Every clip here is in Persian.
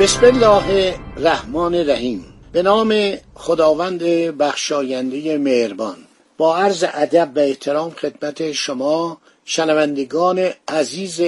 بسم الله الرحمن الرحیم. به نام خداوند بخشاینده مهربان. با عرض ادب و احترام خدمت شما شنوندگان عزیز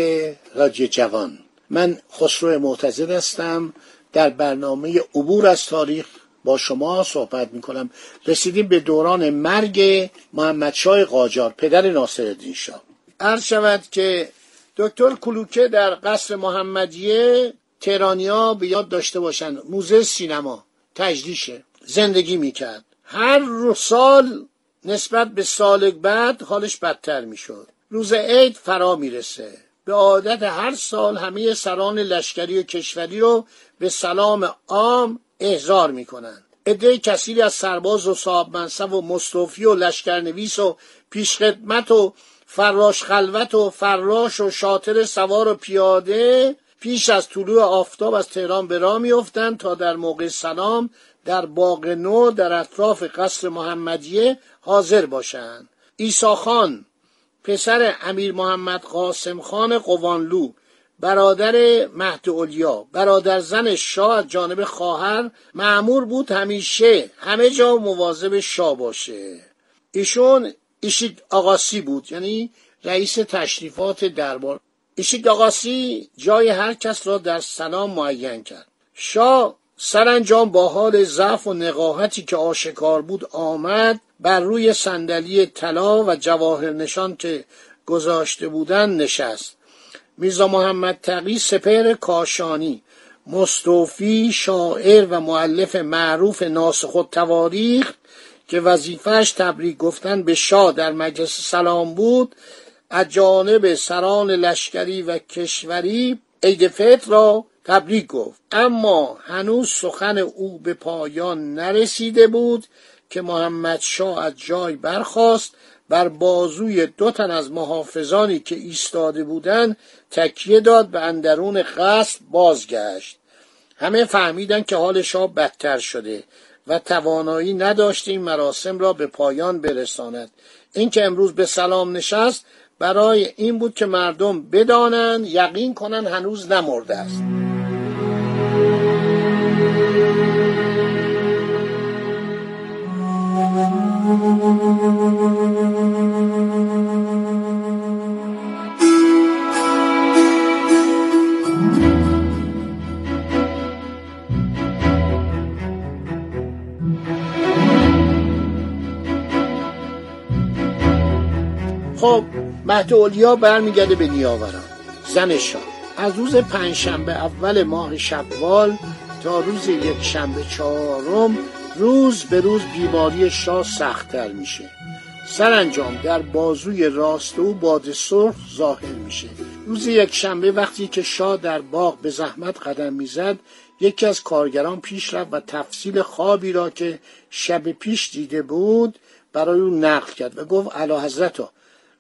رادیو جوان. من خسرو معتزد هستم. در برنامه عبور از تاریخ با شما صحبت می کنم رسیدیم به دوران مرگ محمد شای قاجار پدر ناصرالدین شاه. عرض شود که دکتر کلوکه در قصر محمدیه تهرانیا به یاد داشته باشن. موزه سینما تجلیشه زندگی می‌کرد. هر رو سال نسبت به سال بعد حالش بدتر می‌شد. روز عید فرا می‌رسه. به عادت هر سال همه سران لشکری و کشوری رو به سلام عام احضار می‌کنند. عده کثیری از سرباز و صاحب منصب و مستوفی و لشکرنویس و پیشخدمت و فراش خلوت و فراش و شاطر سوار و پیاده پیش از طلوع آفتاب از تهران به راه میافتند تا در موقع سلام در باغ نو در اطراف قصر محمدیه حاضر باشند. ایسا خان پسر امیر محمد قاسم خان قوانلو برادر مهد اولیا برادر زن شاه از جانب خواهر معمور بود همیشه همه جا مواظب شاه باشه. ایشون ایشید آقاسی بود یعنی رئیس تشریفات دربار. ایشید آقاسی جای هر کس را در سلام معین کرد. شاه سرانجام با حال ضعف و نقاهتی که آشکار بود آمد بر روی صندلی طلا و جواهر نشان که گذاشته بودند نشست. میرزا محمد تقی سپر کاشانی مستوفی شاعر و معلف معروف ناسخ تواریخ که وظیفهش تبریک گفتن به شاه در مجلس سلام بود از جانب سران لشکری و کشوری عید فطر را تبریک گفت. اما هنوز سخن او به پایان نرسیده بود که محمد شاه از جای برخاست بر بازوی دو تن از محافظانی که ایستاده بودند تکیه داد به اندرون قصد بازگشت. همه فهمیدند که حال شاه بدتر شده و توانایی نداشت این مراسم را به پایان برساند. اینکه امروز به سلام نشست برای این بود که مردم بدانند یقین کنند هنوز نمرده است. مهد اولیا برمیگرده به نیاوران. زن شاه از روز پنجشنبه اول ماه شوال تا روز یک شنبه چهارم روز به روز بیماری شاه سختتر میشه. سرانجام در بازوی راست او باد سرخ ظاهر میشه. روز یک شنبه وقتی که شاه در باغ به زحمت قدم می‌زد یکی از کارگران پیش رفت و تفصیل خوابی را که شب پیش دیده بود برای او نقل کرد و گفت اعلی حضرت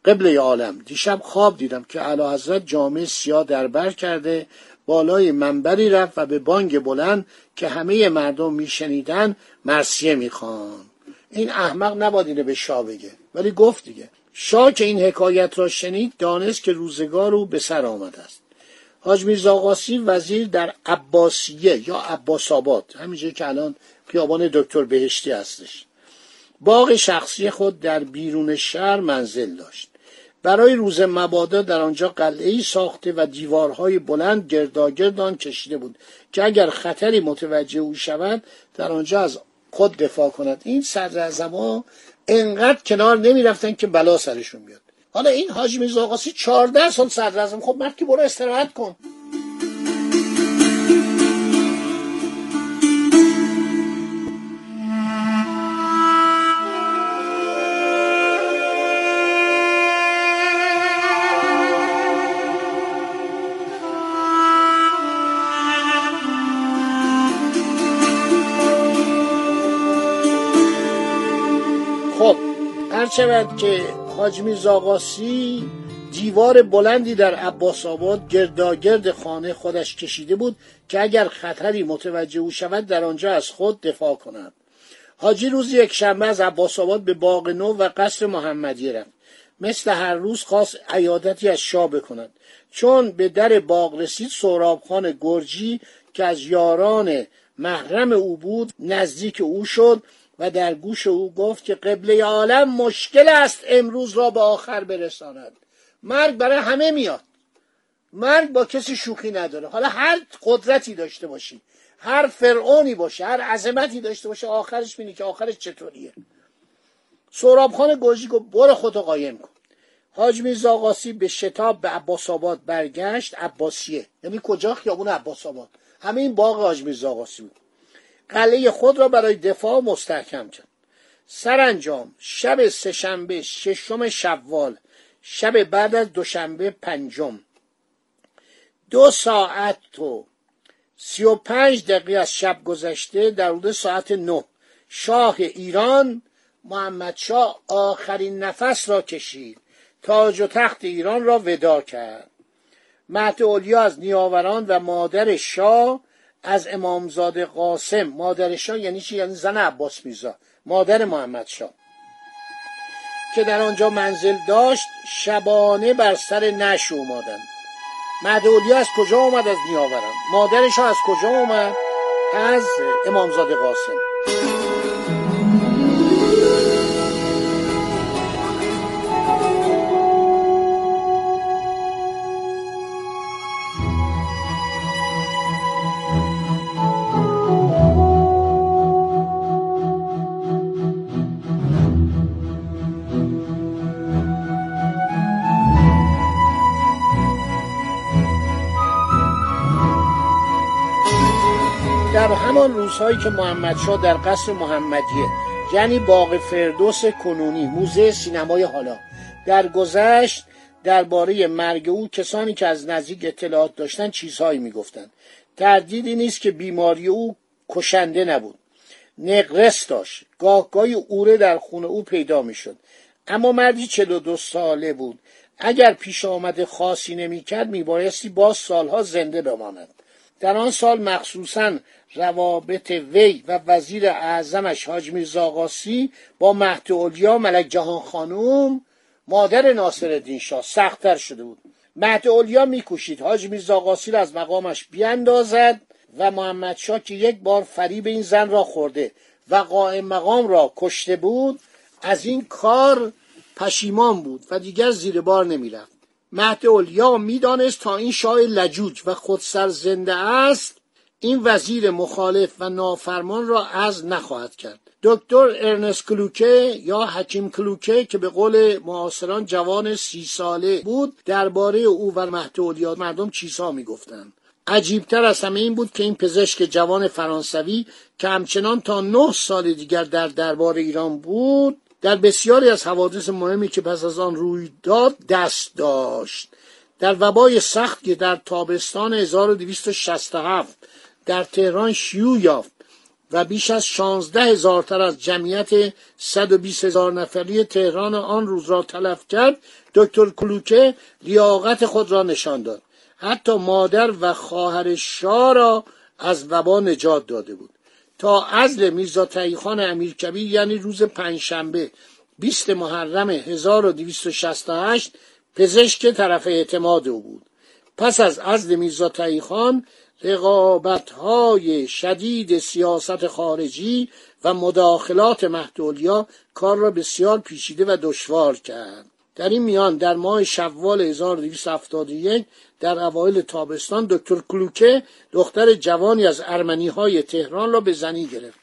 قبل عالم. دیشب خواب دیدم که اعلی حضرت جامعه سیاه در بر کرده بالای منبری رفت و به بانگ بلند که همه مردم میشنیدن مرسیه می‌خوان. این احمق نباید اینو به شاه بگه ولی گفت دیگه. شاه که این حکایت را شنید دانست که روزگار او به سر آمده است. حاج میرزا قاسی وزیر در عباسیه یا عباس آباد همینجا که الان خیابان دکتر بهشتی هستش باغ شخصی خود در بیرون شهر منزل داشت. برای روز مبادا در آنجا قلعه ساخته و دیوارهای بلند گرداگرد آن کشیده بود که اگر خطری متوجه او شود در آنجا از خود دفاع کند. این صدر انقدر کنار نمی‌رفتن که بلا سرشون بیاد. حالا این حاج میرزا آقاسی 14 سال صدر خب مرد که برو استراحت کن. هر شود که حاج میرزا دیوار بلندی در عباس آباد گرداگرد خانه خودش کشیده بود که اگر خطری متوجه او شود در آنجا از خود دفاع کند. حاجی روز یک شنبه از عباس آباد به باغ نو و قصر محمدی رفت. مثل هر روز خواست عیادتی از شاه بکند. چون به در باغ رسید سهراب خان گرجی که از یاران محرم او بود نزدیک او شد. و در گوش او گفت که قبله عالم مشکل است امروز را به آخر برساند. مرگ برای همه میاد. مرگ با کسی شوخی نداره. حالا هر قدرتی داشته باشی هر فرعونی باشه هر عظمتی داشته باشه آخرش بینی که آخرش چطوریه. سوراب خان گرجی گفت برو خودو قایم کن. حاج میرزا قاسی به شتاب به عباس آباد برگشت. عباسیه. یعنی کجا؟ خیابون عباس آباد. همه این باغ حاج میرزا قاسی بود. قلعه خود را برای دفاع مستحکم کرد. سرانجام شب سهشنبه ششم شوال شب بعد از دوشنبه پنجم. دو ساعت و سی و پنج دقیقه از شب گذشته در حدود ساعت نه. شاه ایران محمد شاه آخرین نفس را کشید. تاج و تخت ایران را ودا کرد. مهد اولیا از نیاوران و مادر شاه از امامزاده قاسم مادر شاه یعنی چی؟ یعنی زن عباس میرزا مادر محمد شاه. که در آنجا منزل داشت شبانه بر سر نش اومدن. مهد اولیا از کجا اومد؟ از نیاوران. مادر شاه از کجا اومد؟ از امامزاده قاسم. روزهایی که محمدشاه در قصر محمدیه. یعنی باغ فردوس کنونی موزه سینمای حالا. در گذشت درباره مرگ او کسانی که از نزدیک اطلاعات داشتن چیزهایی می‌گفتند. تردیدی نیست که بیماری او کشنده نبود. نقرس داشت. گاهگاهی اوره در خونه او پیدا می‌شد. اما مردی چلو دو ساله بود. اگر پیش آمده خاصی نمی‌کرد میبایستی باز سالها زنده بماند. در آن سال مخصوصا روابط وی و وزیر اعظمش حاج میرزا قاسی با مهد اولیا ملک جهان خانوم مادر ناصر شاه سختتر شده بود. مهد اولیا میکوشید حاج میرزا قاسی را از مقامش بیاندازد و محمد شاه که یک بار فریب این زن را خورده و قائم مقام را کشته بود از این کار پشیمان بود و دیگر زیر بار نمی‌رفت. مهد اولیا می‌دانست تا این شاه لجوج و خودسر زنده است این وزیر مخالف و نافرمان را از نخواهد کرد. دکتر ارنست کلوکه یا حکیم کلوکه که به قول معاصران جوان سی ساله بود درباره او و اولیا مردم چیزها می‌گفتند. عجیبتر از همه این بود که این پزشک جوان فرانسوی که همچنان تا نه سال دیگر در دربار ایران بود در بسیاری از حوادث مهمی که پس از آن روی داد دست داشت. در وبای سخت که در تابستان 1267 در تهران شیوع یافت و بیش از شانزده هزار تر از جمعیت 120 هزار نفری تهران آن روز را تلف کرد دکتر کلوکه لیاقت خود را نشان داد. حتی مادر و خواهر شاه را از وبا نجات داده بود. تا عزل میرزا تایخان امیرکبیر یعنی روز پنجشنبه 20 محرم 1268 پزشک طرف اعتماد او بود. پس از عزل میرزا تایخان رقابت های شدید سیاست خارجی و مداخلات محدولیا کار را بسیار پیچیده و دشوار کرد. در این میان در ماه شوال 1271 در اوایل تابستان دکتر کلوکه دختر جوانی از ارمنی های تهران را به زنی گرفت.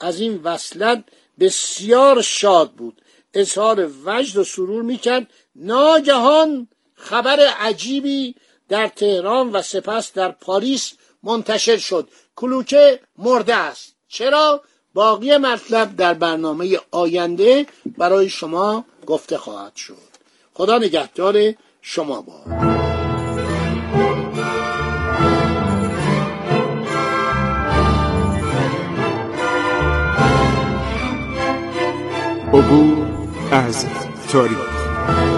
از این وصلت بسیار شاد بود. اظهار وجد و سرور می‌کرد. ناگهان خبر عجیبی در تهران و سپس در پاریس منتشر شد. کلوکه مرده است. چرا؟ باقی مطلب در برنامه آینده برای شما گفته خواهد شد. خدا نگهدار شما با عبور از تاریخ.